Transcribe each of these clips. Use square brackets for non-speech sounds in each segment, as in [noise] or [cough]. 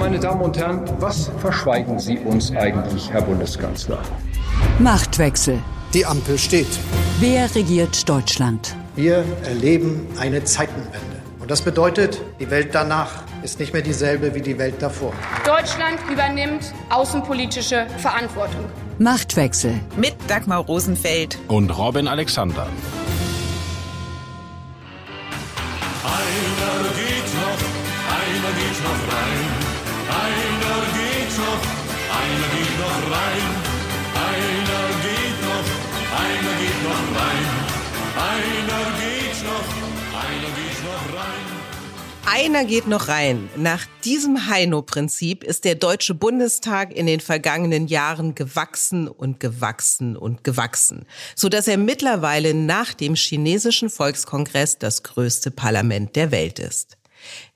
Meine Damen und Herren, was verschweigen Sie uns eigentlich, Herr Bundeskanzler? Machtwechsel. Die Ampel steht. Wer regiert Deutschland? Wir erleben eine Zeitenwende. Und das bedeutet, die Welt danach ist nicht mehr dieselbe wie die Welt davor. Deutschland übernimmt außenpolitische Verantwortung. Machtwechsel. Mit Dagmar Rosenfeld und Robin Alexander. Einer geht noch, einer geht noch rein. Einer geht noch, einer geht noch rein. Einer geht noch, einer geht noch rein. Einer geht noch, einer geht noch rein. Einer geht noch rein. Nach diesem Heino-Prinzip ist der Deutsche Bundestag in den vergangenen Jahren gewachsen und gewachsen und gewachsen, so dass er mittlerweile nach dem chinesischen Volkskongress das größte Parlament der Welt ist.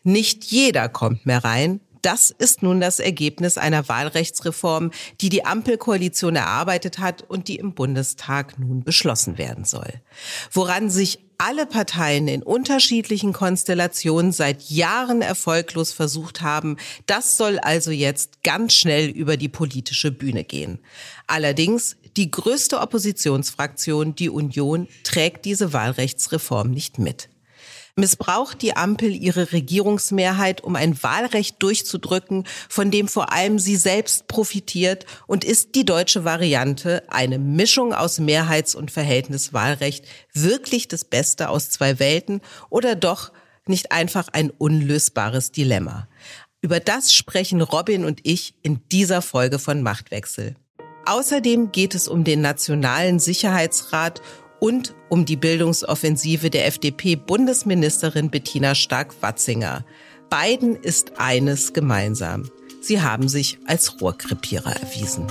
Nicht jeder kommt mehr rein, das ist nun das Ergebnis einer Wahlrechtsreform, die die Ampelkoalition erarbeitet hat und die im Bundestag nun beschlossen werden soll. Woran sich alle Parteien in unterschiedlichen Konstellationen seit Jahren erfolglos versucht haben, das soll also jetzt ganz schnell über die politische Bühne gehen. Allerdings, die größte Oppositionsfraktion, die Union, trägt diese Wahlrechtsreform nicht mit missbraucht die Ampel ihre Regierungsmehrheit, um ein Wahlrecht durchzudrücken, von dem vor allem sie selbst profitiert und ist die deutsche Variante, eine Mischung aus Mehrheits- und Verhältniswahlrecht, wirklich das Beste aus zwei Welten oder doch nicht einfach ein unlösbares Dilemma? Über das sprechen Robin und ich in dieser Folge von Machtwechsel. Außerdem geht es um den Nationalen Sicherheitsrat und um die Bildungsoffensive der FDP-Bundesministerin Bettina Stark-Watzinger. Beiden ist eines gemeinsam. Sie haben sich als Rohrkrepierer erwiesen.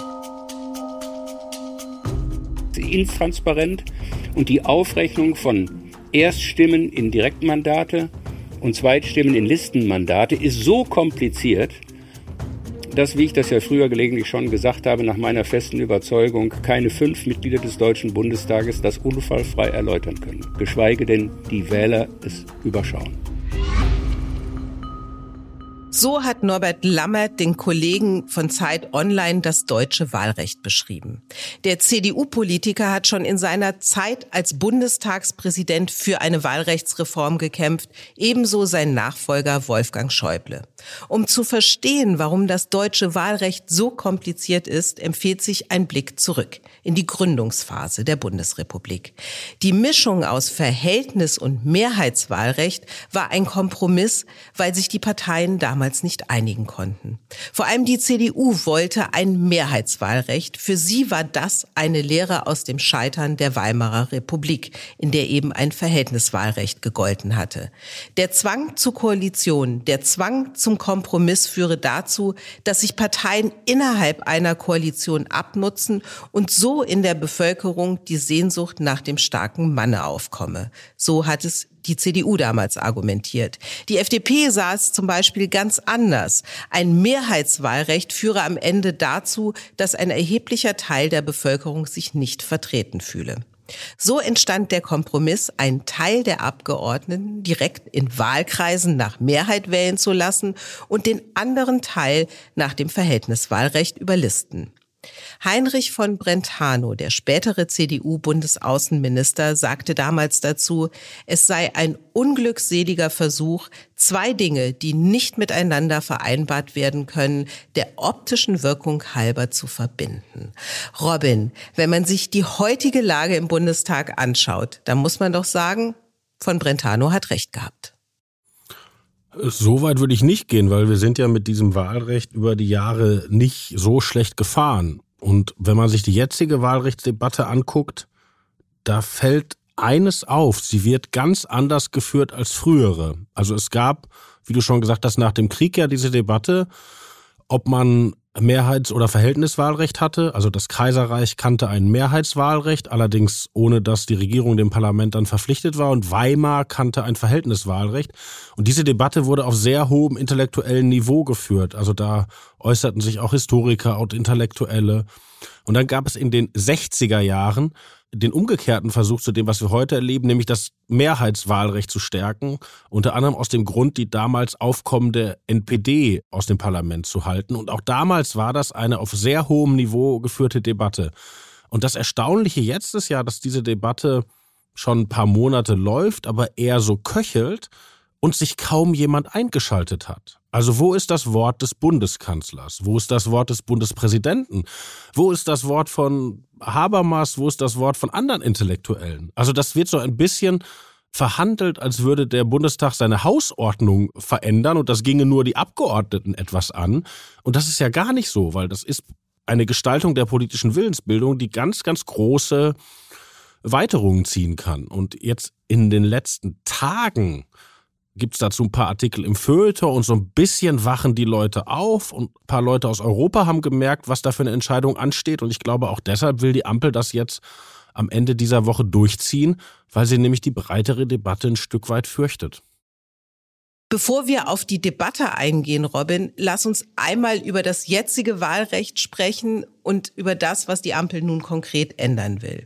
Intransparent und die Aufrechnung von Erststimmen in Direktmandate und Zweitstimmen in Listenmandate ist so kompliziert, dass, wie ich das ja früher gelegentlich schon gesagt habe, nach meiner festen Überzeugung keine fünf Mitglieder des Deutschen Bundestages das unfallfrei erläutern können, geschweige denn die Wähler es überschauen. So hat Norbert Lammert den Kollegen von Zeit Online das deutsche Wahlrecht beschrieben. Der CDU-Politiker hat schon in seiner Zeit als Bundestagspräsident für eine Wahlrechtsreform gekämpft, ebenso sein Nachfolger Wolfgang Schäuble. Um zu verstehen, warum das deutsche Wahlrecht so kompliziert ist, empfiehlt sich ein Blick zurück in die Gründungsphase der Bundesrepublik. Die Mischung aus Verhältnis- und Mehrheitswahlrecht war ein Kompromiss, weil sich die Parteien damals damals nicht einigen konnten. Vor allem die CDU wollte ein Mehrheitswahlrecht. Für sie war das eine Lehre aus dem Scheitern der Weimarer Republik, in der eben ein Verhältniswahlrecht gegolten hatte. Der Zwang zur Koalition, der Zwang zum Kompromiss führe dazu, dass sich Parteien innerhalb einer Koalition abnutzen und so in der Bevölkerung die Sehnsucht nach dem starken Manne aufkomme. So hat es die CDU damals argumentiert. Die FDP sah es zum Beispiel ganz anders. Ein Mehrheitswahlrecht führe am Ende dazu, dass ein erheblicher Teil der Bevölkerung sich nicht vertreten fühle. So entstand der Kompromiss, einen Teil der Abgeordneten direkt in Wahlkreisen nach Mehrheit wählen zu lassen und den anderen Teil nach dem Verhältniswahlrecht überlisten. Heinrich von Brentano, der spätere CDU-Bundesaußenminister, sagte damals dazu, es sei ein unglückseliger Versuch, zwei Dinge, die nicht miteinander vereinbart werden können, der optischen Wirkung halber zu verbinden. Robin, wenn man sich die heutige Lage im Bundestag anschaut, dann muss man doch sagen, von Brentano hat recht gehabt. So weit würde ich nicht gehen, weil wir sind ja mit diesem Wahlrecht über die Jahre nicht so schlecht gefahren. Und wenn man sich die jetzige Wahlrechtsdebatte anguckt, da fällt eines auf, sie wird ganz anders geführt als frühere. Also es gab, wie du schon gesagt hast, nach dem Krieg ja diese Debatte, ob man Mehrheits- oder Verhältniswahlrecht hatte. Also das Kaiserreich kannte ein Mehrheitswahlrecht, allerdings ohne dass die Regierung dem Parlament dann verpflichtet war. Und Weimar kannte ein Verhältniswahlrecht. Und diese Debatte wurde auf sehr hohem intellektuellen Niveau geführt. Also da äußerten sich auch Historiker und Intellektuelle. Und dann gab es in den 60er Jahren den umgekehrten Versuch zu dem, was wir heute erleben, nämlich das Mehrheitswahlrecht zu stärken, unter anderem aus dem Grund, die damals aufkommende NPD aus dem Parlament zu halten. Und auch damals war das eine auf sehr hohem Niveau geführte Debatte. Und das Erstaunliche jetzt ist ja, dass diese Debatte schon ein paar Monate läuft, aber eher so köchelt und sich kaum jemand eingeschaltet hat. Also wo ist das Wort des Bundeskanzlers? Wo ist das Wort des Bundespräsidenten? Wo ist das Wort von Habermas? Wo ist das Wort von anderen Intellektuellen? Also das wird so ein bisschen verhandelt, als würde der Bundestag seine Hausordnung verändern und das ginge nur die Abgeordneten etwas an. Und das ist ja gar nicht so, weil das ist eine Gestaltung der politischen Willensbildung, die ganz, ganz große Weiterungen ziehen kann. Und jetzt in den letzten Tagen gibt es dazu ein paar Artikel im Feuilleton und so ein bisschen wachen die Leute auf und ein paar Leute aus Europa haben gemerkt, was da für eine Entscheidung ansteht. Und ich glaube, auch deshalb will die Ampel das jetzt am Ende dieser Woche durchziehen, weil sie nämlich die breitere Debatte ein Stück weit fürchtet. Bevor wir auf die Debatte eingehen, Robin, lass uns einmal über das jetzige Wahlrecht sprechen und über das, was die Ampel nun konkret ändern will.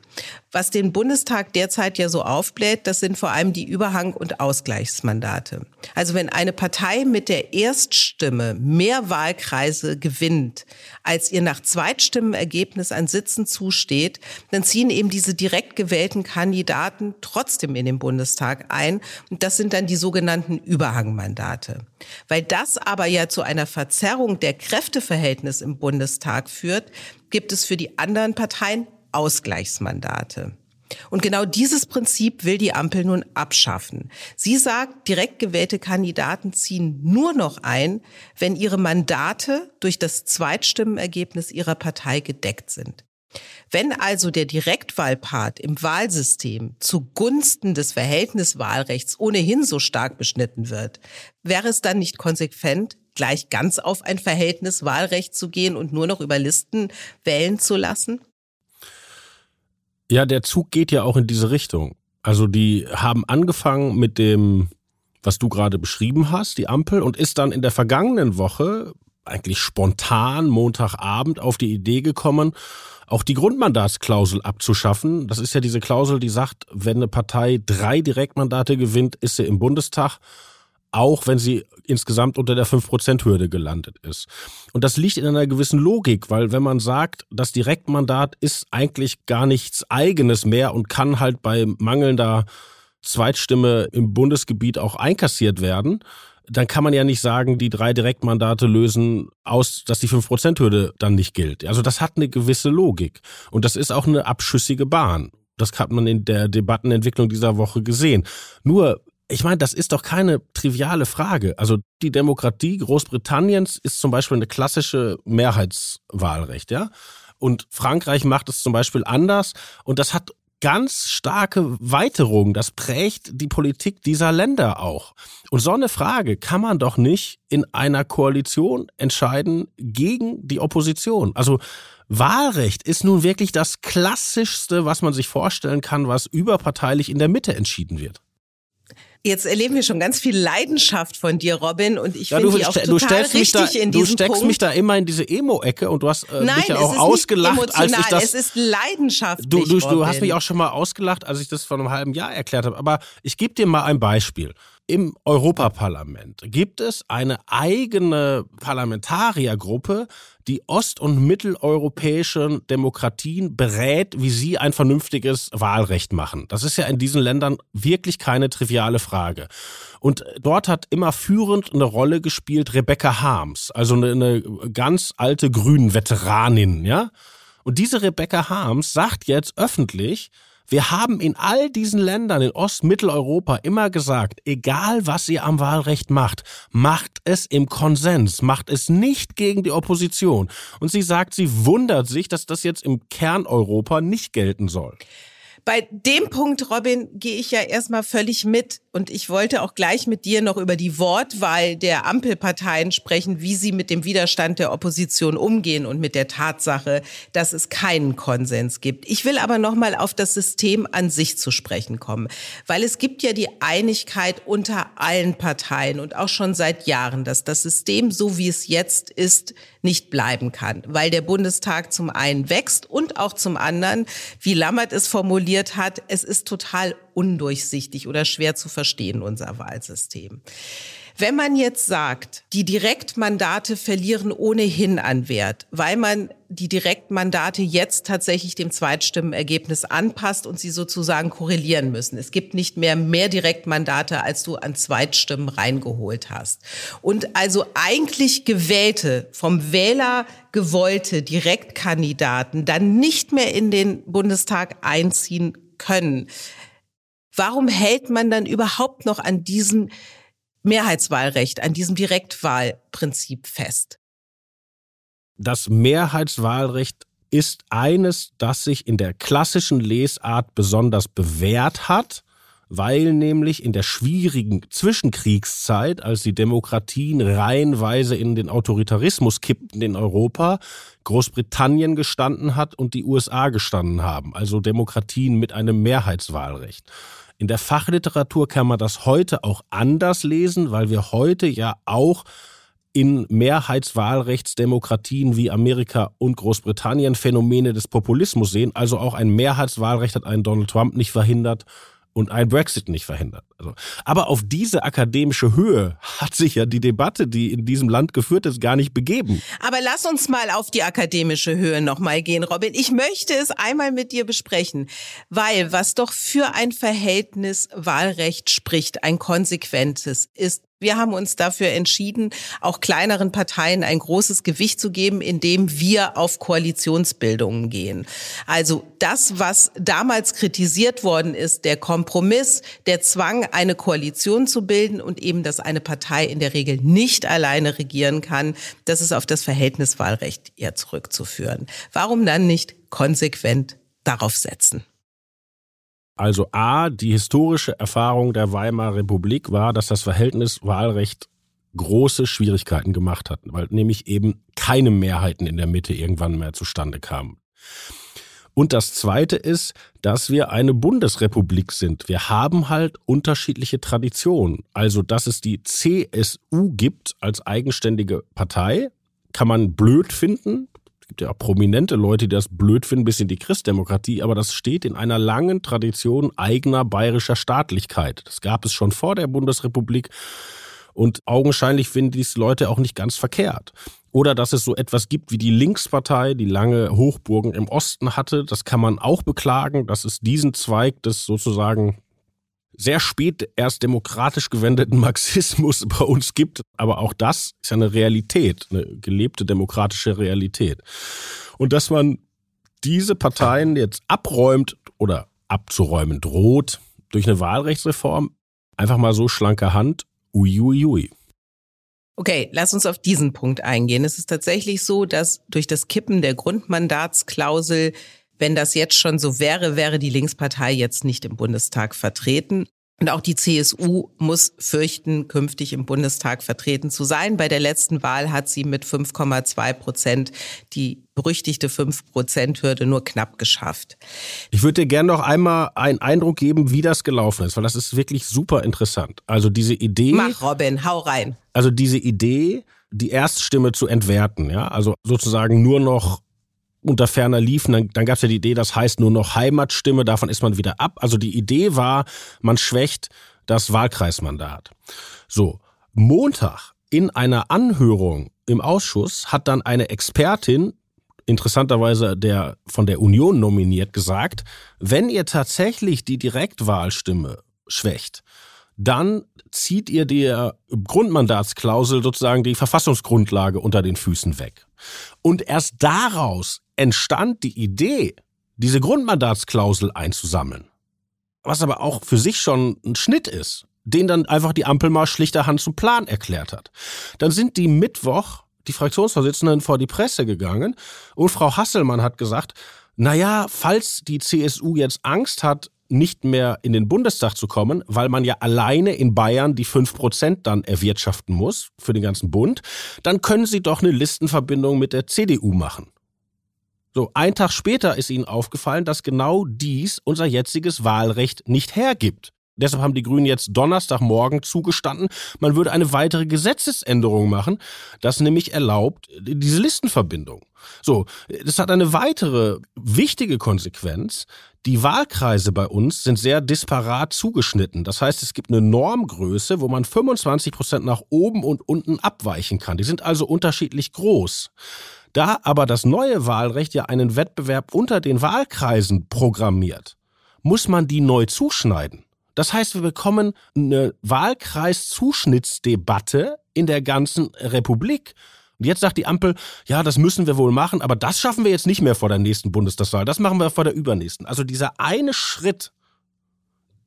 Was den Bundestag derzeit ja so aufbläht, das sind vor allem die Überhang- und Ausgleichsmandate. Also wenn eine Partei mit der Erststimme mehr Wahlkreise gewinnt, als ihr nach Zweitstimmenergebnis an Sitzen zusteht, dann ziehen eben diese direkt gewählten Kandidaten trotzdem in den Bundestag ein. Und das sind dann die sogenannten Überhangmandate. Weil das aber ja zu einer Verzerrung der Kräfteverhältnisse im Bundestag führt, gibt es für die anderen Parteien Ausgleichsmandate. Und genau dieses Prinzip will die Ampel nun abschaffen. Sie sagt, direkt gewählte Kandidaten ziehen nur noch ein, wenn ihre Mandate durch das Zweitstimmenergebnis ihrer Partei gedeckt sind. Wenn also der Direktwahlpart im Wahlsystem zugunsten des Verhältniswahlrechts ohnehin so stark beschnitten wird, wäre es dann nicht konsequent, gleich ganz auf ein Verhältniswahlrecht zu gehen und nur noch über Listen wählen zu lassen? Ja, der Zug geht ja auch in diese Richtung. Also die haben angefangen mit dem, was du gerade beschrieben hast, die Ampel, und ist dann in der vergangenen Woche eigentlich spontan Montagabend auf die Idee gekommen, auch die Grundmandatsklausel abzuschaffen. Das ist ja diese Klausel, die sagt, wenn eine Partei drei Direktmandate gewinnt, ist sie im Bundestag auch wenn sie insgesamt unter der 5%-Hürde gelandet ist. Und das liegt in einer gewissen Logik, weil wenn man sagt, das Direktmandat ist eigentlich gar nichts eigenes mehr und kann halt bei mangelnder Zweitstimme im Bundesgebiet auch einkassiert werden, dann kann man ja nicht sagen, die drei Direktmandate lösen aus, dass die 5%-Hürde dann nicht gilt. Also das hat eine gewisse Logik. Und das ist auch eine abschüssige Bahn. Das hat man in der Debattenentwicklung dieser Woche gesehen. Nur ich meine, das ist doch keine triviale Frage. Also die Demokratie Großbritanniens ist zum Beispiel eine klassische Mehrheitswahlrecht, ja. Und Frankreich macht es zum Beispiel anders und das hat ganz starke Weiterung. Das prägt die Politik dieser Länder auch. Und so eine Frage kann man doch nicht in einer Koalition entscheiden gegen die Opposition. Also Wahlrecht ist nun wirklich das klassischste, was man sich vorstellen kann, was überparteilich in der Mitte entschieden wird. Jetzt erleben wir schon ganz viel Leidenschaft von dir, Robin, und ich ja, finde die auch total stellst richtig da, in diesem Du steckst Punkt. mich da immer in diese Emo-Ecke und du hast äh, Nein, mich ja auch ausgelacht, als ich das. Es ist leidenschaftlich. Du, du, du hast mich auch schon mal ausgelacht, als ich das vor einem halben Jahr erklärt habe. Aber ich gebe dir mal ein Beispiel. Im Europaparlament gibt es eine eigene Parlamentariergruppe, die ost- und mitteleuropäischen Demokratien berät, wie sie ein vernünftiges Wahlrecht machen. Das ist ja in diesen Ländern wirklich keine triviale Frage. Und dort hat immer führend eine Rolle gespielt Rebecca Harms, also eine, eine ganz alte Grünen-Veteranin, ja. Und diese Rebecca Harms sagt jetzt öffentlich, wir haben in all diesen Ländern in Ost-Mitteleuropa immer gesagt, egal was ihr am Wahlrecht macht, macht es im Konsens, macht es nicht gegen die Opposition. Und sie sagt, sie wundert sich, dass das jetzt im Kerneuropa nicht gelten soll. Bei dem Punkt, Robin, gehe ich ja erstmal völlig mit. Und ich wollte auch gleich mit dir noch über die Wortwahl der Ampelparteien sprechen, wie sie mit dem Widerstand der Opposition umgehen und mit der Tatsache, dass es keinen Konsens gibt. Ich will aber noch mal auf das System an sich zu sprechen kommen, weil es gibt ja die Einigkeit unter allen Parteien und auch schon seit Jahren, dass das System, so wie es jetzt ist, nicht bleiben kann, weil der Bundestag zum einen wächst und auch zum anderen, wie Lammert es formuliert hat, es ist total undurchsichtig oder schwer zu verstehen, unser Wahlsystem. Wenn man jetzt sagt, die Direktmandate verlieren ohnehin an Wert, weil man die Direktmandate jetzt tatsächlich dem Zweitstimmenergebnis anpasst und sie sozusagen korrelieren müssen. Es gibt nicht mehr mehr Direktmandate, als du an Zweitstimmen reingeholt hast. Und also eigentlich gewählte, vom Wähler gewollte Direktkandidaten dann nicht mehr in den Bundestag einziehen können. Warum hält man dann überhaupt noch an diesem Mehrheitswahlrecht, an diesem Direktwahlprinzip fest? Das Mehrheitswahlrecht ist eines, das sich in der klassischen Lesart besonders bewährt hat, weil nämlich in der schwierigen Zwischenkriegszeit, als die Demokratien reihenweise in den Autoritarismus kippten in Europa, Großbritannien gestanden hat und die USA gestanden haben, also Demokratien mit einem Mehrheitswahlrecht. In der Fachliteratur kann man das heute auch anders lesen, weil wir heute ja auch in Mehrheitswahlrechtsdemokratien wie Amerika und Großbritannien Phänomene des Populismus sehen. Also auch ein Mehrheitswahlrecht hat einen Donald Trump nicht verhindert und ein Brexit nicht verhindert. Also, aber auf diese akademische Höhe hat sich ja die Debatte, die in diesem Land geführt ist, gar nicht begeben. Aber lass uns mal auf die akademische Höhe nochmal gehen, Robin. Ich möchte es einmal mit dir besprechen, weil was doch für ein Verhältnis Wahlrecht spricht, ein konsequentes, ist wir haben uns dafür entschieden, auch kleineren Parteien ein großes Gewicht zu geben, indem wir auf Koalitionsbildungen gehen. Also das, was damals kritisiert worden ist, der Kompromiss, der Zwang, eine Koalition zu bilden und eben, dass eine Partei in der Regel nicht alleine regieren kann, das ist auf das Verhältniswahlrecht eher zurückzuführen. Warum dann nicht konsequent darauf setzen? Also A, die historische Erfahrung der Weimarer Republik war, dass das Verhältnis Wahlrecht große Schwierigkeiten gemacht hat, weil nämlich eben keine Mehrheiten in der Mitte irgendwann mehr zustande kamen. Und das Zweite ist, dass wir eine Bundesrepublik sind. Wir haben halt unterschiedliche Traditionen. Also, dass es die CSU gibt als eigenständige Partei, kann man blöd finden, gibt ja prominente Leute, die das blöd finden, bis in die Christdemokratie, aber das steht in einer langen Tradition eigener bayerischer Staatlichkeit. Das gab es schon vor der Bundesrepublik und augenscheinlich finden dies Leute auch nicht ganz verkehrt. Oder dass es so etwas gibt wie die Linkspartei, die lange Hochburgen im Osten hatte. Das kann man auch beklagen, dass es diesen Zweig des sozusagen sehr spät erst demokratisch gewendeten Marxismus [laughs] bei uns gibt. Aber auch das ist ja eine Realität, eine gelebte demokratische Realität. Und dass man diese Parteien jetzt abräumt oder abzuräumen droht durch eine Wahlrechtsreform, einfach mal so schlanke Hand, uiuiui. Ui, ui. Okay, lass uns auf diesen Punkt eingehen. Es ist tatsächlich so, dass durch das Kippen der Grundmandatsklausel wenn das jetzt schon so wäre, wäre die Linkspartei jetzt nicht im Bundestag vertreten. Und auch die CSU muss fürchten, künftig im Bundestag vertreten zu sein. Bei der letzten Wahl hat sie mit 5,2 Prozent die berüchtigte 5-Prozent-Hürde nur knapp geschafft. Ich würde dir gerne noch einmal einen Eindruck geben, wie das gelaufen ist, weil das ist wirklich super interessant. Also diese Idee. Mach, Robin, hau rein. Also diese Idee, die Erststimme zu entwerten, ja, also sozusagen nur noch unter ferner liefen. Dann, dann gab es ja die Idee, das heißt nur noch Heimatstimme, davon ist man wieder ab. Also die Idee war, man schwächt das Wahlkreismandat. So, Montag in einer Anhörung im Ausschuss hat dann eine Expertin, interessanterweise der von der Union nominiert, gesagt, wenn ihr tatsächlich die Direktwahlstimme schwächt, dann zieht ihr der Grundmandatsklausel sozusagen die Verfassungsgrundlage unter den Füßen weg. Und erst daraus entstand die Idee, diese Grundmandatsklausel einzusammeln. Was aber auch für sich schon ein Schnitt ist, den dann einfach die Ampel mal schlichterhand zum Plan erklärt hat. Dann sind die Mittwoch die Fraktionsvorsitzenden vor die Presse gegangen und Frau Hasselmann hat gesagt, naja, falls die CSU jetzt Angst hat, nicht mehr in den Bundestag zu kommen, weil man ja alleine in Bayern die fünf Prozent dann erwirtschaften muss für den ganzen Bund, dann können sie doch eine Listenverbindung mit der CDU machen. So, ein Tag später ist ihnen aufgefallen, dass genau dies unser jetziges Wahlrecht nicht hergibt. Deshalb haben die Grünen jetzt Donnerstagmorgen zugestanden, man würde eine weitere Gesetzesänderung machen, das nämlich erlaubt diese Listenverbindung. So, das hat eine weitere wichtige Konsequenz. Die Wahlkreise bei uns sind sehr disparat zugeschnitten. Das heißt, es gibt eine Normgröße, wo man 25 Prozent nach oben und unten abweichen kann. Die sind also unterschiedlich groß. Da aber das neue Wahlrecht ja einen Wettbewerb unter den Wahlkreisen programmiert, muss man die neu zuschneiden. Das heißt, wir bekommen eine Wahlkreiszuschnittsdebatte in der ganzen Republik. Und jetzt sagt die Ampel, ja, das müssen wir wohl machen, aber das schaffen wir jetzt nicht mehr vor der nächsten Bundestagswahl. Das machen wir vor der übernächsten. Also dieser eine Schritt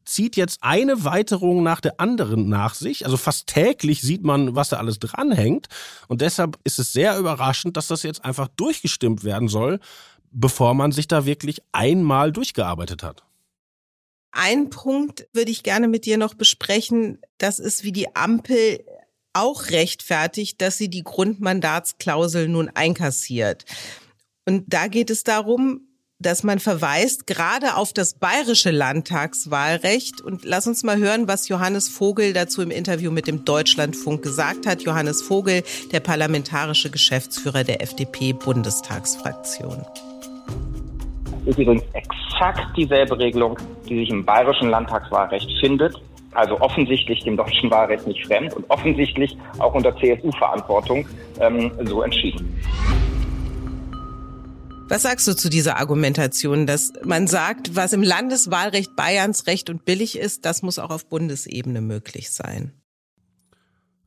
zieht jetzt eine Weiterung nach der anderen nach sich. Also fast täglich sieht man, was da alles dranhängt. Und deshalb ist es sehr überraschend, dass das jetzt einfach durchgestimmt werden soll, bevor man sich da wirklich einmal durchgearbeitet hat. Ein Punkt würde ich gerne mit dir noch besprechen. Das ist, wie die Ampel auch rechtfertigt, dass sie die Grundmandatsklausel nun einkassiert. Und da geht es darum, dass man verweist gerade auf das bayerische Landtagswahlrecht. Und lass uns mal hören, was Johannes Vogel dazu im Interview mit dem Deutschlandfunk gesagt hat. Johannes Vogel, der parlamentarische Geschäftsführer der FDP-Bundestagsfraktion übrigens exakt dieselbe Regelung, die sich im bayerischen Landtagswahlrecht findet. Also offensichtlich dem deutschen Wahlrecht nicht fremd und offensichtlich auch unter CSU-Verantwortung ähm, so entschieden. Was sagst du zu dieser Argumentation, dass man sagt, was im Landeswahlrecht Bayerns recht und billig ist, das muss auch auf Bundesebene möglich sein?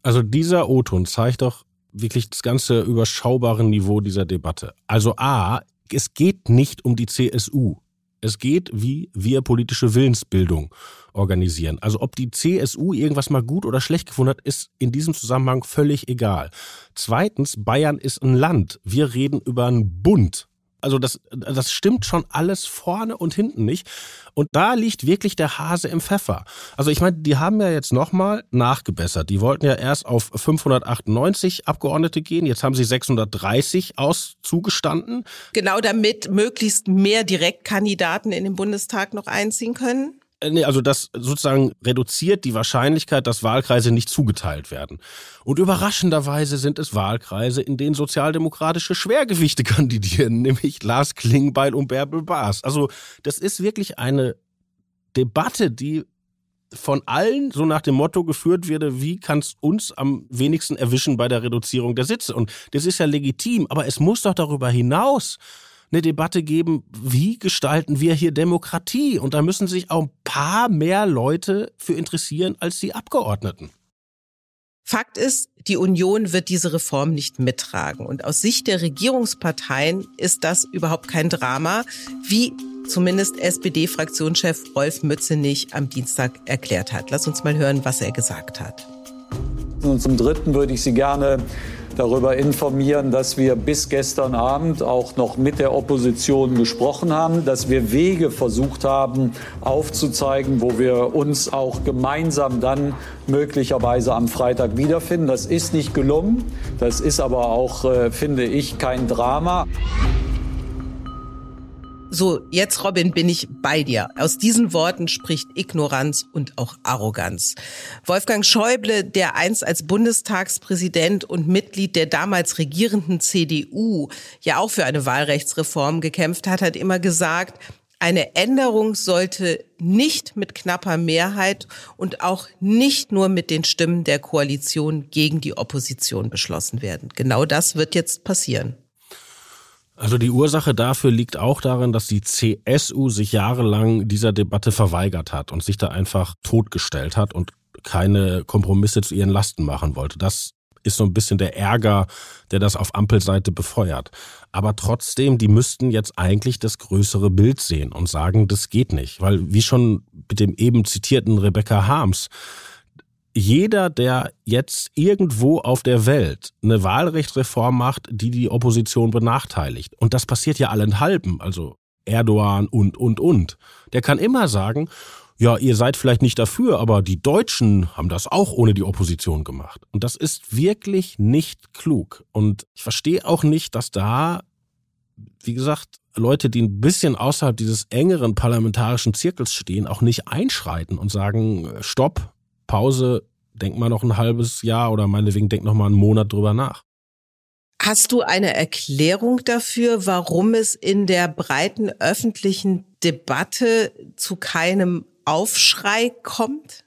Also dieser O-Ton zeigt doch wirklich das ganze überschaubare Niveau dieser Debatte. Also A, es geht nicht um die CSU. Es geht, wie wir politische Willensbildung organisieren. Also ob die CSU irgendwas mal gut oder schlecht gefunden hat, ist in diesem Zusammenhang völlig egal. Zweitens, Bayern ist ein Land. Wir reden über einen Bund. Also das, das stimmt schon alles vorne und hinten nicht. Und da liegt wirklich der Hase im Pfeffer. Also ich meine, die haben ja jetzt nochmal nachgebessert. Die wollten ja erst auf 598 Abgeordnete gehen. Jetzt haben sie 630 auszugestanden. Genau damit möglichst mehr Direktkandidaten in den Bundestag noch einziehen können? Äh, nee, also das sozusagen reduziert die Wahrscheinlichkeit, dass Wahlkreise nicht zugeteilt werden. Und überraschenderweise sind es Wahlkreise, in denen sozialdemokratische Schwergewichte [laughs] kandidieren, nämlich Lars Klingbeil und Bärbel Baas. Also das ist wirklich eine Debatte, die von allen so nach dem Motto geführt wird, wie kann es uns am wenigsten erwischen bei der Reduzierung der Sitze? Und das ist ja legitim, aber es muss doch darüber hinaus eine Debatte geben, wie gestalten wir hier Demokratie? Und da müssen sich auch ein paar mehr Leute für interessieren als die Abgeordneten. Fakt ist, die Union wird diese Reform nicht mittragen. Und aus Sicht der Regierungsparteien ist das überhaupt kein Drama, wie zumindest SPD-Fraktionschef Rolf Mützenich am Dienstag erklärt hat. Lass uns mal hören, was er gesagt hat. Und zum Dritten würde ich Sie gerne darüber informieren, dass wir bis gestern Abend auch noch mit der Opposition gesprochen haben, dass wir Wege versucht haben aufzuzeigen, wo wir uns auch gemeinsam dann möglicherweise am Freitag wiederfinden. Das ist nicht gelungen. Das ist aber auch, äh, finde ich, kein Drama. So, jetzt Robin, bin ich bei dir. Aus diesen Worten spricht Ignoranz und auch Arroganz. Wolfgang Schäuble, der einst als Bundestagspräsident und Mitglied der damals regierenden CDU ja auch für eine Wahlrechtsreform gekämpft hat, hat immer gesagt, eine Änderung sollte nicht mit knapper Mehrheit und auch nicht nur mit den Stimmen der Koalition gegen die Opposition beschlossen werden. Genau das wird jetzt passieren. Also die Ursache dafür liegt auch darin, dass die CSU sich jahrelang dieser Debatte verweigert hat und sich da einfach totgestellt hat und keine Kompromisse zu ihren Lasten machen wollte. Das ist so ein bisschen der Ärger, der das auf Ampelseite befeuert. Aber trotzdem, die müssten jetzt eigentlich das größere Bild sehen und sagen, das geht nicht. Weil, wie schon mit dem eben zitierten Rebecca Harms, jeder, der jetzt irgendwo auf der Welt eine Wahlrechtsreform macht, die die Opposition benachteiligt, und das passiert ja allenthalben, also Erdogan und, und, und. Der kann immer sagen, ja, ihr seid vielleicht nicht dafür, aber die Deutschen haben das auch ohne die Opposition gemacht. Und das ist wirklich nicht klug. Und ich verstehe auch nicht, dass da, wie gesagt, Leute, die ein bisschen außerhalb dieses engeren parlamentarischen Zirkels stehen, auch nicht einschreiten und sagen, stopp, Pause, denk mal noch ein halbes Jahr oder meinetwegen denk noch mal einen Monat drüber nach. Hast du eine Erklärung dafür, warum es in der breiten öffentlichen Debatte zu keinem Aufschrei kommt?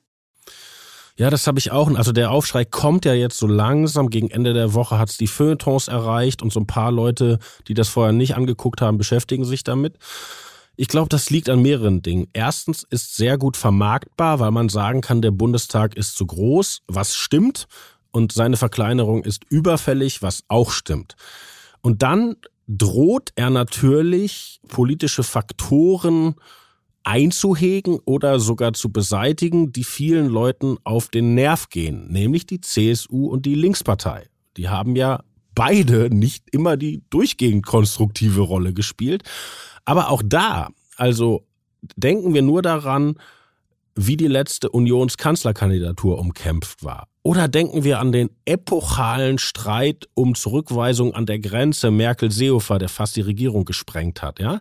Ja, das habe ich auch. Also der Aufschrei kommt ja jetzt so langsam. Gegen Ende der Woche hat es die Feuilletons erreicht und so ein paar Leute, die das vorher nicht angeguckt haben, beschäftigen sich damit. Ich glaube, das liegt an mehreren Dingen. Erstens ist sehr gut vermarktbar, weil man sagen kann, der Bundestag ist zu groß, was stimmt, und seine Verkleinerung ist überfällig, was auch stimmt. Und dann droht er natürlich politische Faktoren einzuhegen oder sogar zu beseitigen, die vielen Leuten auf den Nerv gehen, nämlich die CSU und die Linkspartei. Die haben ja beide nicht immer die durchgehend konstruktive Rolle gespielt. Aber auch da, also denken wir nur daran, wie die letzte Unionskanzlerkandidatur umkämpft war. Oder denken wir an den epochalen Streit um Zurückweisung an der Grenze Merkel-Seehofer, der fast die Regierung gesprengt hat, ja?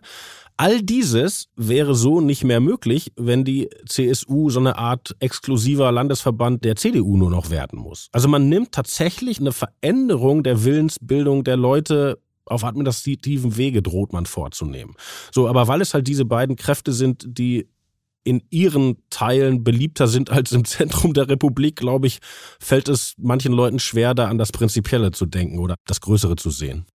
All dieses wäre so nicht mehr möglich, wenn die CSU so eine Art exklusiver Landesverband der CDU nur noch werden muss. Also man nimmt tatsächlich eine Veränderung der Willensbildung der Leute auf administrativen Wege droht man vorzunehmen. So, aber weil es halt diese beiden Kräfte sind, die in ihren Teilen beliebter sind als im Zentrum der Republik, glaube ich, fällt es manchen Leuten schwer, da an das Prinzipielle zu denken oder das Größere zu sehen.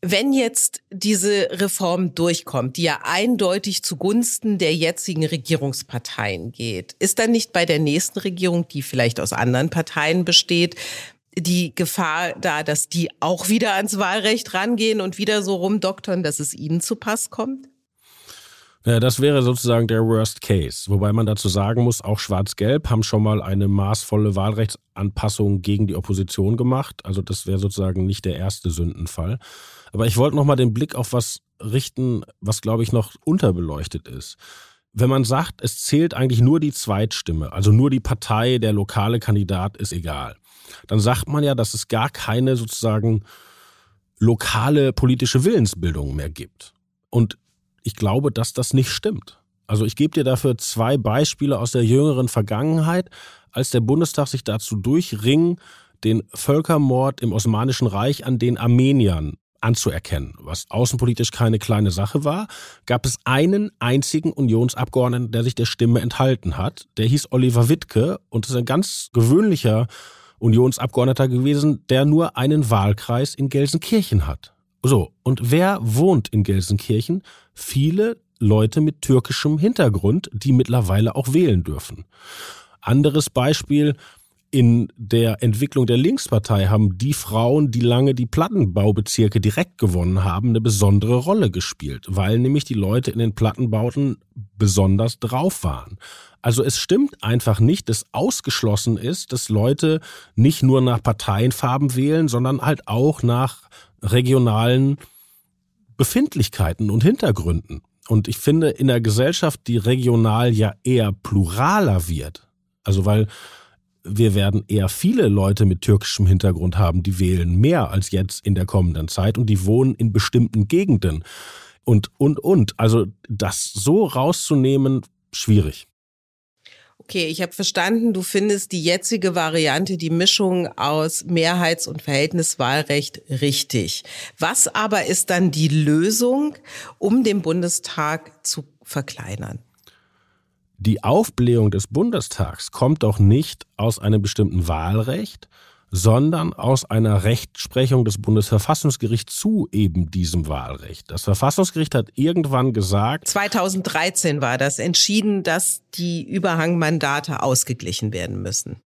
Wenn jetzt diese Reform durchkommt, die ja eindeutig zugunsten der jetzigen Regierungsparteien geht, ist dann nicht bei der nächsten Regierung, die vielleicht aus anderen Parteien besteht, die Gefahr da, dass die auch wieder ans Wahlrecht rangehen und wieder so rumdoktern, dass es ihnen zu Pass kommt? Ja, das wäre sozusagen der Worst Case. Wobei man dazu sagen muss, auch Schwarz-Gelb haben schon mal eine maßvolle Wahlrechtsanpassung gegen die Opposition gemacht. Also das wäre sozusagen nicht der erste Sündenfall. Aber ich wollte noch mal den Blick auf was richten, was glaube ich noch unterbeleuchtet ist. Wenn man sagt, es zählt eigentlich nur die Zweitstimme, also nur die Partei, der lokale Kandidat ist egal, dann sagt man ja, dass es gar keine sozusagen lokale politische Willensbildung mehr gibt. Und ich glaube, dass das nicht stimmt. Also ich gebe dir dafür zwei Beispiele aus der jüngeren Vergangenheit, als der Bundestag sich dazu durchring, den Völkermord im Osmanischen Reich an den Armeniern anzuerkennen, was außenpolitisch keine kleine Sache war, gab es einen einzigen Unionsabgeordneten, der sich der Stimme enthalten hat. Der hieß Oliver Wittke und ist ein ganz gewöhnlicher Unionsabgeordneter gewesen, der nur einen Wahlkreis in Gelsenkirchen hat. So, und wer wohnt in Gelsenkirchen? Viele Leute mit türkischem Hintergrund, die mittlerweile auch wählen dürfen. Anderes Beispiel, in der Entwicklung der Linkspartei haben die Frauen, die lange die Plattenbaubezirke direkt gewonnen haben, eine besondere Rolle gespielt, weil nämlich die Leute in den Plattenbauten besonders drauf waren. Also es stimmt einfach nicht, dass ausgeschlossen ist, dass Leute nicht nur nach Parteienfarben wählen, sondern halt auch nach regionalen Befindlichkeiten und Hintergründen. Und ich finde in der Gesellschaft, die regional ja eher pluraler wird, also weil wir werden eher viele Leute mit türkischem Hintergrund haben, die wählen mehr als jetzt in der kommenden Zeit und die wohnen in bestimmten Gegenden. Und, und, und. Also das so rauszunehmen, schwierig. Okay, ich habe verstanden, du findest die jetzige Variante, die Mischung aus Mehrheits- und Verhältniswahlrecht richtig. Was aber ist dann die Lösung, um den Bundestag zu verkleinern? Die Aufblähung des Bundestags kommt doch nicht aus einem bestimmten Wahlrecht, sondern aus einer Rechtsprechung des Bundesverfassungsgerichts zu eben diesem Wahlrecht. Das Verfassungsgericht hat irgendwann gesagt. 2013 war das entschieden, dass die Überhangmandate ausgeglichen werden müssen.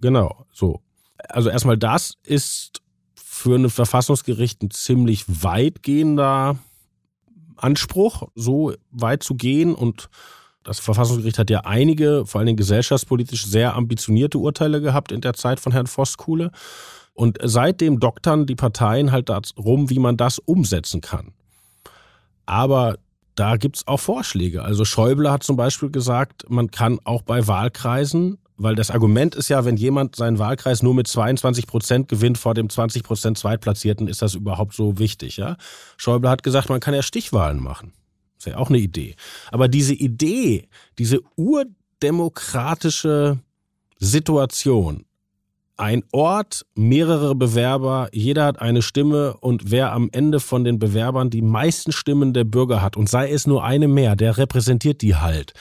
Genau, so. Also erstmal das ist für ein Verfassungsgericht ein ziemlich weitgehender Anspruch, so weit zu gehen und das Verfassungsgericht hat ja einige, vor allen Dingen gesellschaftspolitisch sehr ambitionierte Urteile gehabt in der Zeit von Herrn Voskuhle. Und seitdem doktern die Parteien halt darum, wie man das umsetzen kann. Aber da gibt's auch Vorschläge. Also Schäuble hat zum Beispiel gesagt, man kann auch bei Wahlkreisen, weil das Argument ist ja, wenn jemand seinen Wahlkreis nur mit 22 Prozent gewinnt vor dem 20 Prozent Zweitplatzierten, ist das überhaupt so wichtig. Ja? Schäuble hat gesagt, man kann ja Stichwahlen machen. Ist ja auch eine Idee. Aber diese Idee, diese urdemokratische Situation, ein Ort, mehrere Bewerber, jeder hat eine Stimme und wer am Ende von den Bewerbern die meisten Stimmen der Bürger hat und sei es nur eine mehr, der repräsentiert die halt.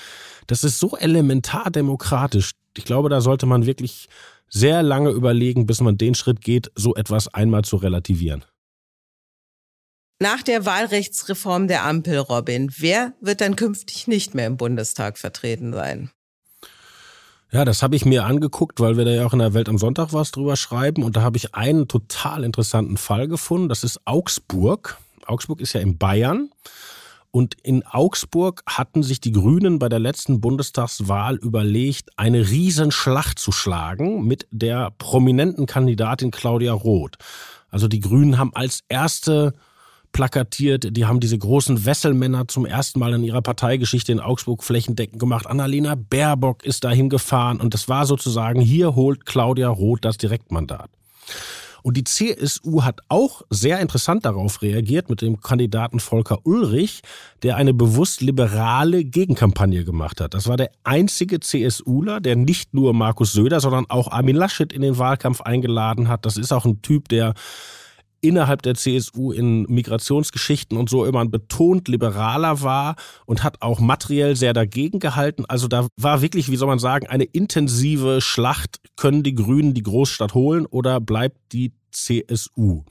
Das ist so elementar demokratisch. Ich glaube, da sollte man wirklich sehr lange überlegen, bis man den Schritt geht, so etwas einmal zu relativieren. Nach der Wahlrechtsreform der Ampel, Robin, wer wird dann künftig nicht mehr im Bundestag vertreten sein? Ja, das habe ich mir angeguckt, weil wir da ja auch in der Welt am Sonntag was drüber schreiben. Und da habe ich einen total interessanten Fall gefunden. Das ist Augsburg. Augsburg ist ja in Bayern. Und in Augsburg hatten sich die Grünen bei der letzten Bundestagswahl überlegt, eine Riesenschlacht zu schlagen mit der prominenten Kandidatin Claudia Roth. Also die Grünen haben als erste plakatiert. Die haben diese großen Wesselmänner zum ersten Mal in ihrer Parteigeschichte in Augsburg flächendeckend gemacht. Annalena Baerbock ist dahin gefahren und das war sozusagen, hier holt Claudia Roth das Direktmandat. Und die CSU hat auch sehr interessant darauf reagiert mit dem Kandidaten Volker Ulrich, der eine bewusst liberale Gegenkampagne gemacht hat. Das war der einzige CSUler, der nicht nur Markus Söder, sondern auch Armin Laschet in den Wahlkampf eingeladen hat. Das ist auch ein Typ, der innerhalb der CSU in Migrationsgeschichten und so immer ein betont liberaler war und hat auch materiell sehr dagegen gehalten. Also da war wirklich, wie soll man sagen, eine intensive Schlacht. Können die Grünen die Großstadt holen oder bleibt die CSU?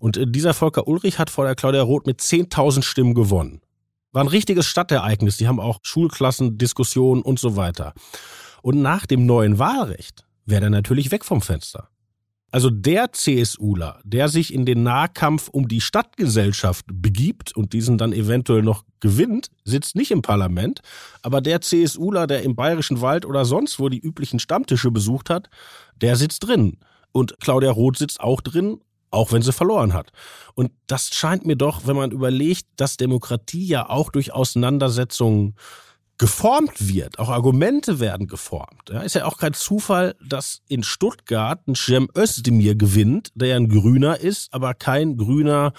Und äh, dieser Volker Ulrich hat vor der Claudia Roth mit 10.000 Stimmen gewonnen. War ein richtiges Stadtereignis. Die haben auch Schulklassen, Diskussionen und so weiter. Und nach dem neuen Wahlrecht wäre er natürlich weg vom Fenster. Also der CSUler, der sich in den Nahkampf um die Stadtgesellschaft begibt und diesen dann eventuell noch gewinnt, sitzt nicht im Parlament, aber der CSUler, der im Bayerischen Wald oder sonst wo die üblichen Stammtische besucht hat, der sitzt drin. Und Claudia Roth sitzt auch drin, auch wenn sie verloren hat. Und das scheint mir doch, wenn man überlegt, dass Demokratie ja auch durch Auseinandersetzungen geformt wird, auch Argumente werden geformt. Ja, ist ja auch kein Zufall, dass in Stuttgart ein Cem Özdemir gewinnt, der ja ein Grüner ist, aber kein Grüner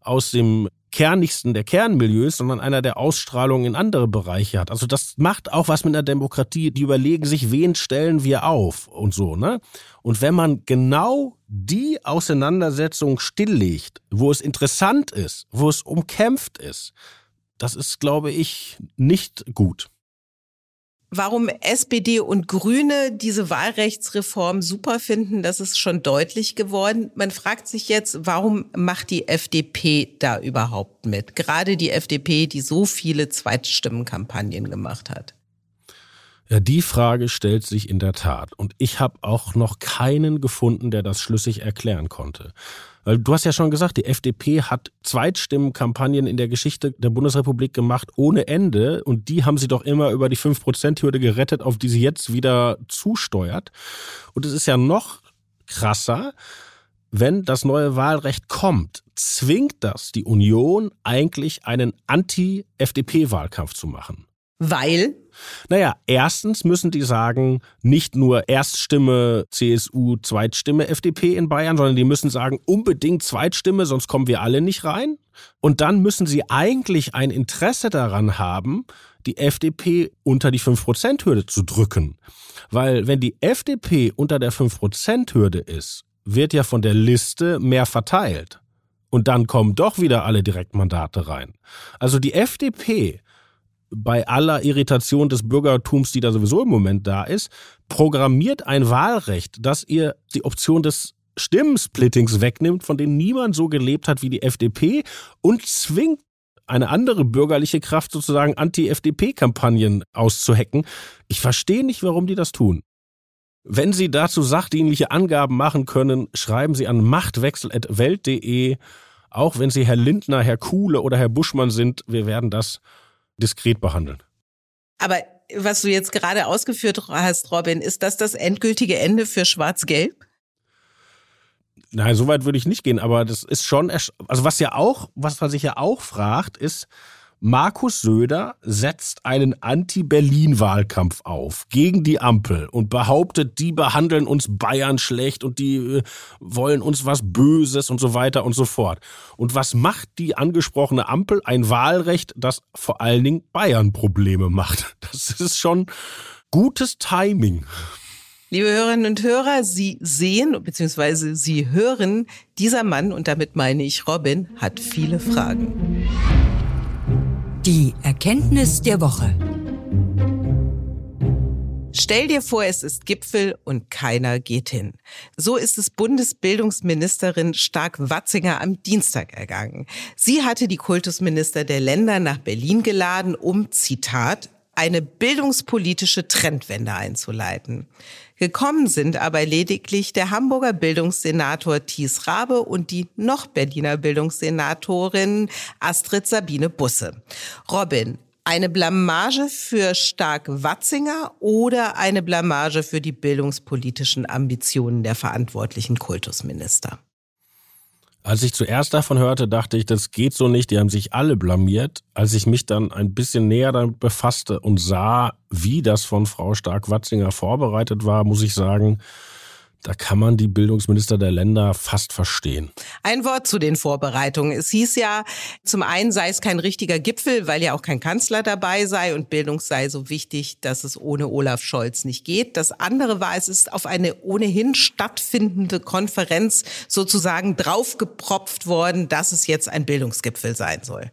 aus dem kernigsten der Kernmilieus, sondern einer, der Ausstrahlung in andere Bereiche hat. Also das macht auch was mit der Demokratie. Die überlegen sich, wen stellen wir auf und so, ne? Und wenn man genau die Auseinandersetzung stilllegt, wo es interessant ist, wo es umkämpft ist, das ist, glaube ich, nicht gut. Warum SPD und Grüne diese Wahlrechtsreform super finden, das ist schon deutlich geworden. Man fragt sich jetzt, warum macht die FDP da überhaupt mit? Gerade die FDP, die so viele Zweitstimmenkampagnen gemacht hat. Ja, die Frage stellt sich in der Tat. Und ich habe auch noch keinen gefunden, der das schlüssig erklären konnte. Weil du hast ja schon gesagt, die FDP hat Zweitstimmenkampagnen in der Geschichte der Bundesrepublik gemacht ohne Ende und die haben sie doch immer über die 5%-Hürde gerettet, auf die sie jetzt wieder zusteuert. Und es ist ja noch krasser, wenn das neue Wahlrecht kommt, zwingt das die Union eigentlich einen Anti-FDP-Wahlkampf zu machen. Weil? Naja, erstens müssen die sagen, nicht nur Erststimme CSU, Zweitstimme FDP in Bayern, sondern die müssen sagen, unbedingt Zweitstimme, sonst kommen wir alle nicht rein. Und dann müssen sie eigentlich ein Interesse daran haben, die FDP unter die 5%-Hürde zu drücken. Weil wenn die FDP unter der 5%-Hürde ist, wird ja von der Liste mehr verteilt. Und dann kommen doch wieder alle Direktmandate rein. Also die FDP bei aller Irritation des Bürgertums, die da sowieso im Moment da ist, programmiert ein Wahlrecht, das ihr die Option des Stimmensplittings wegnimmt, von dem niemand so gelebt hat wie die FDP und zwingt eine andere bürgerliche Kraft sozusagen Anti-FDP-Kampagnen auszuhacken. Ich verstehe nicht, warum die das tun. Wenn Sie dazu sachdienliche Angaben machen können, schreiben Sie an machtwechsel.welt.de. Auch wenn Sie Herr Lindner, Herr Kuhle oder Herr Buschmann sind, wir werden das diskret behandeln. Aber was du jetzt gerade ausgeführt hast, Robin, ist das das endgültige Ende für Schwarz-Gelb? Nein, so weit würde ich nicht gehen, aber das ist schon, also was ja auch, was man sich ja auch fragt, ist, Markus Söder setzt einen Anti-Berlin-Wahlkampf auf gegen die Ampel und behauptet, die behandeln uns Bayern schlecht und die äh, wollen uns was Böses und so weiter und so fort. Und was macht die angesprochene Ampel? Ein Wahlrecht, das vor allen Dingen Bayern Probleme macht. [laughs] Das ist schon gutes Timing. Liebe Hörerinnen und Hörer, Sie sehen bzw. Sie hören, dieser Mann, und damit meine ich Robin, hat viele Fragen. Die Erkenntnis der Woche. Stell dir vor, es ist Gipfel und keiner geht hin. So ist es Bundesbildungsministerin Stark-Watzinger am Dienstag ergangen. Sie hatte die Kultusminister der Länder nach Berlin geladen, um, Zitat, eine bildungspolitische Trendwende einzuleiten. Gekommen sind aber lediglich der Hamburger Bildungssenator Thies Rabe und die noch Berliner Bildungssenatorin Astrid Sabine Busse. Robin, eine Blamage für Stark-Watzinger oder eine Blamage für die bildungspolitischen Ambitionen der verantwortlichen Kultusminister? Als ich zuerst davon hörte, dachte ich, das geht so nicht, die haben sich alle blamiert. Als ich mich dann ein bisschen näher damit befasste und sah, wie das von Frau Stark-Watzinger vorbereitet war, muss ich sagen, da kann man die Bildungsminister der Länder fast verstehen. Ein Wort zu den Vorbereitungen. Es hieß ja, zum einen sei es kein richtiger Gipfel, weil ja auch kein Kanzler dabei sei und Bildung sei so wichtig, dass es ohne Olaf Scholz nicht geht. Das andere war, es ist auf eine ohnehin stattfindende Konferenz sozusagen draufgepropft worden, dass es jetzt ein Bildungsgipfel sein soll.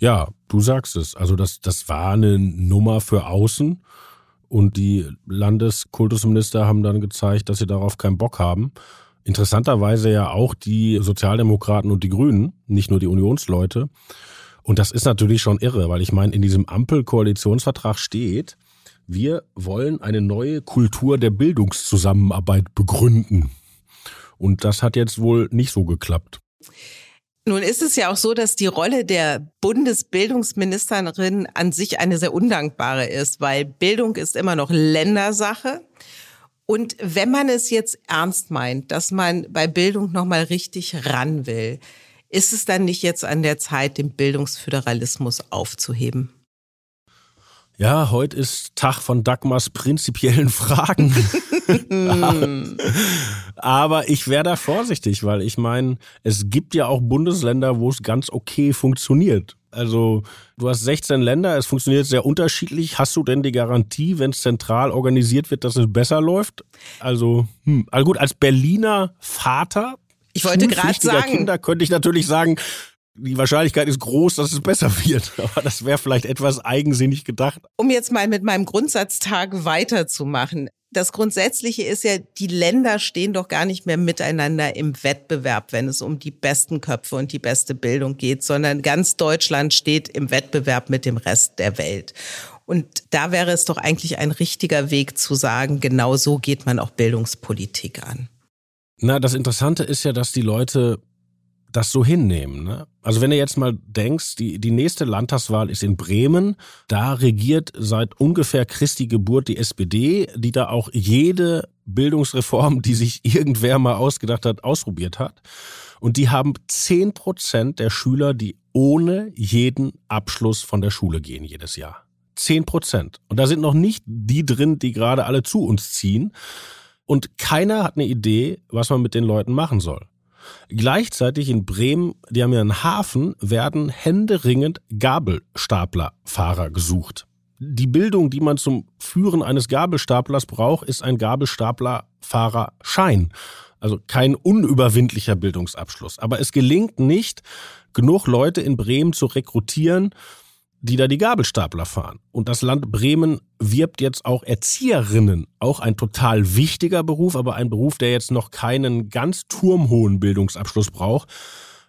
Ja, du sagst es. Also das, das war eine Nummer für außen. Und die Landeskultusminister haben dann gezeigt, dass sie darauf keinen Bock haben. Interessanterweise ja auch die Sozialdemokraten und die Grünen, nicht nur die Unionsleute. Und das ist natürlich schon irre, weil ich meine, in diesem Ampel-Koalitionsvertrag steht, wir wollen eine neue Kultur der Bildungszusammenarbeit begründen. Und das hat jetzt wohl nicht so geklappt. Nun ist es ja auch so, dass die Rolle der Bundesbildungsministerin an sich eine sehr undankbare ist, weil Bildung ist immer noch Ländersache. Und wenn man es jetzt ernst meint, dass man bei Bildung nochmal richtig ran will, ist es dann nicht jetzt an der Zeit, den Bildungsföderalismus aufzuheben? Ja, heute ist Tag von Dagmars prinzipiellen Fragen. [laughs] Aber ich wäre da vorsichtig, weil ich meine, es gibt ja auch Bundesländer, wo es ganz okay funktioniert. Also du hast 16 Länder, es funktioniert sehr unterschiedlich. Hast du denn die Garantie, wenn es zentral organisiert wird, dass es besser läuft? Also, hm. also gut, als Berliner Vater ich wollte gerade sagen, Kinder könnte ich natürlich sagen, die Wahrscheinlichkeit ist groß, dass es besser wird. [laughs] Aber das wäre vielleicht etwas eigensinnig gedacht. Um jetzt mal mit meinem Grundsatztag weiterzumachen. Das Grundsätzliche ist ja, die Länder stehen doch gar nicht mehr miteinander im Wettbewerb, wenn es um die besten Köpfe und die beste Bildung geht, sondern ganz Deutschland steht im Wettbewerb mit dem Rest der Welt. Und da wäre es doch eigentlich ein richtiger Weg zu sagen, genau so geht man auch Bildungspolitik an. Na, das Interessante ist ja, dass die Leute das so hinnehmen. Ne? Also wenn du jetzt mal denkst, die, die nächste Landtagswahl ist in Bremen, da regiert seit ungefähr Christi Geburt die SPD, die da auch jede Bildungsreform, die sich irgendwer mal ausgedacht hat, ausprobiert hat. Und die haben zehn Prozent der Schüler, die ohne jeden Abschluss von der Schule gehen jedes Jahr. Zehn Prozent. Und da sind noch nicht die drin, die gerade alle zu uns ziehen. Und keiner hat eine Idee, was man mit den Leuten machen soll. Gleichzeitig in Bremen, die haben ja einen Hafen, werden händeringend Gabelstaplerfahrer gesucht. Die Bildung, die man zum Führen eines Gabelstaplers braucht, ist ein Gabelstaplerfahrerschein. Also kein unüberwindlicher Bildungsabschluss. Aber es gelingt nicht, genug Leute in Bremen zu rekrutieren, die da die Gabelstapler fahren. Und das Land Bremen wirbt jetzt auch Erzieherinnen, auch ein total wichtiger Beruf, aber ein Beruf, der jetzt noch keinen ganz turmhohen Bildungsabschluss braucht.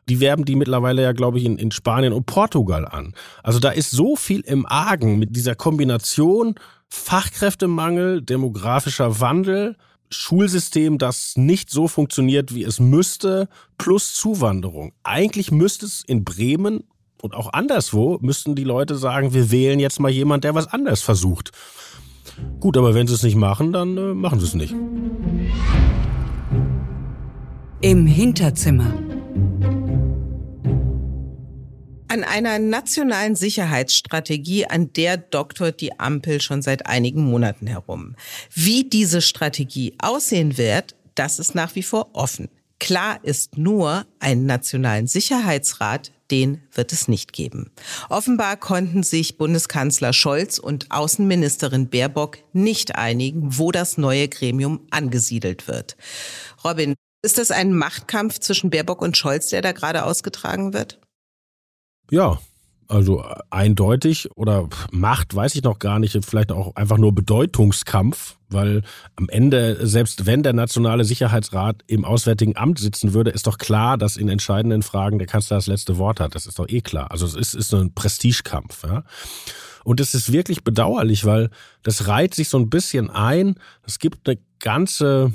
Die werben die mittlerweile ja, glaube ich, in, in Spanien und Portugal an. Also da ist so viel im Argen mit dieser Kombination Fachkräftemangel, demografischer Wandel, Schulsystem, das nicht so funktioniert, wie es müsste, plus Zuwanderung. Eigentlich müsste es in Bremen und auch anderswo müssten die Leute sagen, wir wählen jetzt mal jemand, der was anderes versucht. Gut, aber wenn sie es nicht machen, dann äh, machen sie es nicht. Im Hinterzimmer. An einer nationalen Sicherheitsstrategie, an der doktort die Ampel schon seit einigen Monaten herum. Wie diese Strategie aussehen wird, das ist nach wie vor offen. Klar ist nur, einen nationalen Sicherheitsrat, den wird es nicht geben. Offenbar konnten sich Bundeskanzler Scholz und Außenministerin Baerbock nicht einigen, wo das neue Gremium angesiedelt wird. Robin, ist das ein Machtkampf zwischen Baerbock und Scholz, der da gerade ausgetragen wird? Ja, also eindeutig oder Macht, weiß ich noch gar nicht, vielleicht auch einfach nur Bedeutungskampf, weil am Ende, selbst wenn der Nationale Sicherheitsrat im Auswärtigen Amt sitzen würde, ist doch klar, dass in entscheidenden Fragen der Kanzler das letzte Wort hat. Das ist doch eh klar. Also es ist, ist so ein Prestigekampf. Ja? Und es ist wirklich bedauerlich, weil das reiht sich so ein bisschen ein. Es gibt eine ganze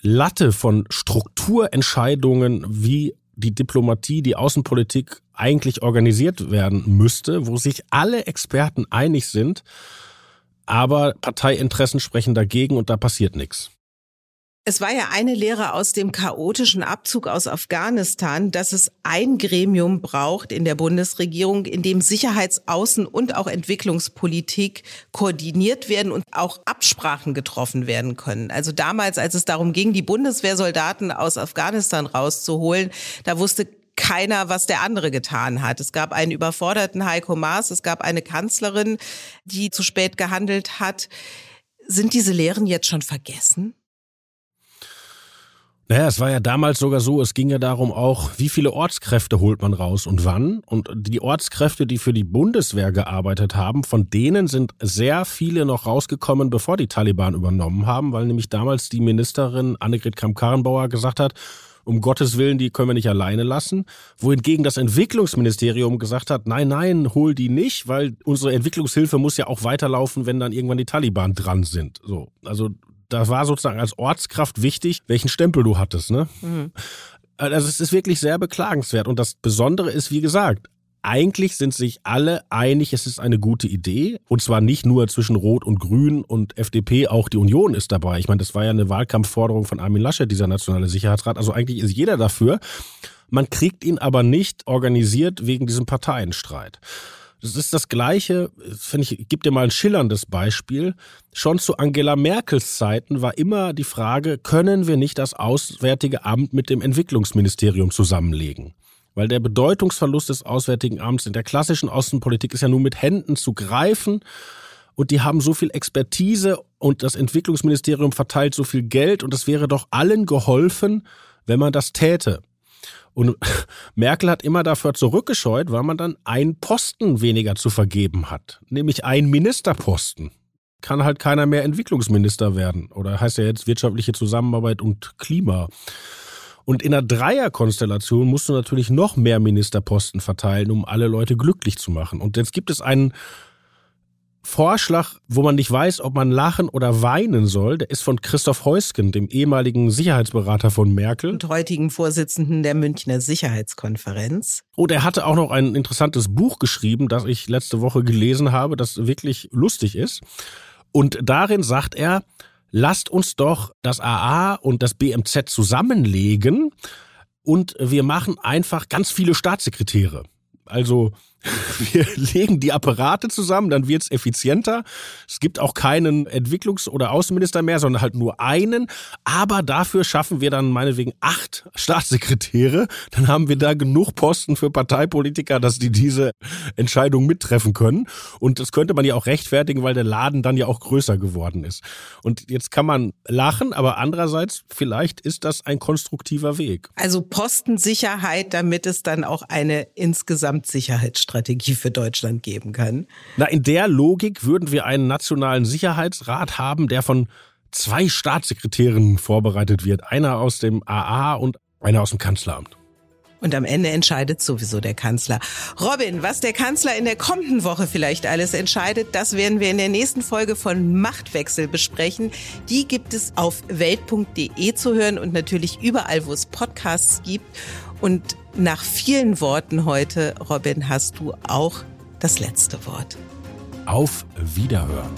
Latte von Strukturentscheidungen, wie die Diplomatie, die Außenpolitik eigentlich organisiert werden müsste, wo sich alle Experten einig sind, aber Parteiinteressen sprechen dagegen und da passiert nichts. Es war ja eine Lehre aus dem chaotischen Abzug aus Afghanistan, dass es ein Gremium braucht in der Bundesregierung, in dem Sicherheits-, Außen- und auch Entwicklungspolitik koordiniert werden und auch Absprachen getroffen werden können. Also damals, als es darum ging, die Bundeswehrsoldaten aus Afghanistan rauszuholen, da wusste keiner, was der andere getan hat. Es gab einen überforderten Heiko Maas, es gab eine Kanzlerin, die zu spät gehandelt hat. Sind diese Lehren jetzt schon vergessen? Naja, es war ja damals sogar so, es ging ja darum auch, wie viele Ortskräfte holt man raus und wann. Und die Ortskräfte, die für die Bundeswehr gearbeitet haben, von denen sind sehr viele noch rausgekommen, bevor die Taliban übernommen haben, weil nämlich damals die Ministerin Annegret Kramp-Karrenbauer gesagt hat, um Gottes Willen, die können wir nicht alleine lassen. Wohingegen das Entwicklungsministerium gesagt hat, nein, nein, hol die nicht, weil unsere Entwicklungshilfe muss ja auch weiterlaufen, wenn dann irgendwann die Taliban dran sind. So, also da war sozusagen als Ortskraft wichtig, welchen Stempel du hattest. Ne? Mhm. Also es ist wirklich sehr beklagenswert. Und das Besondere ist, wie gesagt, eigentlich sind sich alle einig, es ist eine gute Idee. Und zwar nicht nur zwischen Rot und Grün und FDP, auch die Union ist dabei. Ich meine, das war ja eine Wahlkampfforderung von Armin Laschet, dieser nationale Sicherheitsrat. Also eigentlich ist jeder dafür. Man kriegt ihn aber nicht organisiert wegen diesem Parteienstreit. Das ist das Gleiche, finde ich, gib dir mal ein schillerndes Beispiel. Schon zu Angela Merkels Zeiten war immer die Frage, können wir nicht das Auswärtige Amt mit dem Entwicklungsministerium zusammenlegen? Weil der Bedeutungsverlust des Auswärtigen Amts in der klassischen Außenpolitik ist ja nur mit Händen zu greifen. Und die haben so viel Expertise und das Entwicklungsministerium verteilt so viel Geld und es wäre doch allen geholfen, wenn man das täte. Und [laughs] Merkel hat immer dafür zurückgescheut, weil man dann einen Posten weniger zu vergeben hat, nämlich einen Ministerposten. Kann halt keiner mehr Entwicklungsminister werden. Oder heißt ja jetzt wirtschaftliche Zusammenarbeit und Klima. Und in einer Dreierkonstellation musst du natürlich noch mehr Ministerposten verteilen, um alle Leute glücklich zu machen. Und jetzt gibt es einen Vorschlag, wo man nicht weiß, ob man lachen oder weinen soll, der ist von Christoph Heusgen, dem ehemaligen Sicherheitsberater von Merkel. Und heutigen Vorsitzenden der Münchner Sicherheitskonferenz. Und er hatte auch noch ein interessantes Buch geschrieben, das ich letzte Woche gelesen habe, das wirklich lustig ist. Und darin sagt er, lasst uns doch das AA und das BMZ zusammenlegen und wir machen einfach ganz viele Staatssekretäre. Also [laughs] wir legen die Apparate zusammen, dann wird's effizienter. Es gibt auch keinen Entwicklungs- oder Außenminister mehr, sondern halt nur einen. Aber dafür schaffen wir dann meinetwegen acht Staatssekretäre. Dann haben wir da genug Posten für Parteipolitiker, dass die diese Entscheidung mittreffen können. Und das könnte man ja auch rechtfertigen, weil der Laden dann ja auch größer geworden ist. Und jetzt kann man lachen, aber andererseits, vielleicht ist das ein konstruktiver Weg. Also Postensicherheit, damit es dann auch eine insgesamt Sicherheit Strategie für Deutschland geben kann. Na, in der Logik würden wir einen nationalen Sicherheitsrat haben, der von zwei Staatssekretären vorbereitet wird. Einer aus dem AA und einer aus dem Kanzleramt. Und am Ende entscheidet sowieso der Kanzler. Robin, was der Kanzler in der kommenden Woche vielleicht alles entscheidet, das werden wir in der nächsten Folge von Machtwechsel besprechen. Die gibt es auf welt.de zu hören und natürlich überall, wo es Podcasts gibt. Und nach vielen Worten heute, Robin, hast du auch das letzte Wort. Auf Wiederhören.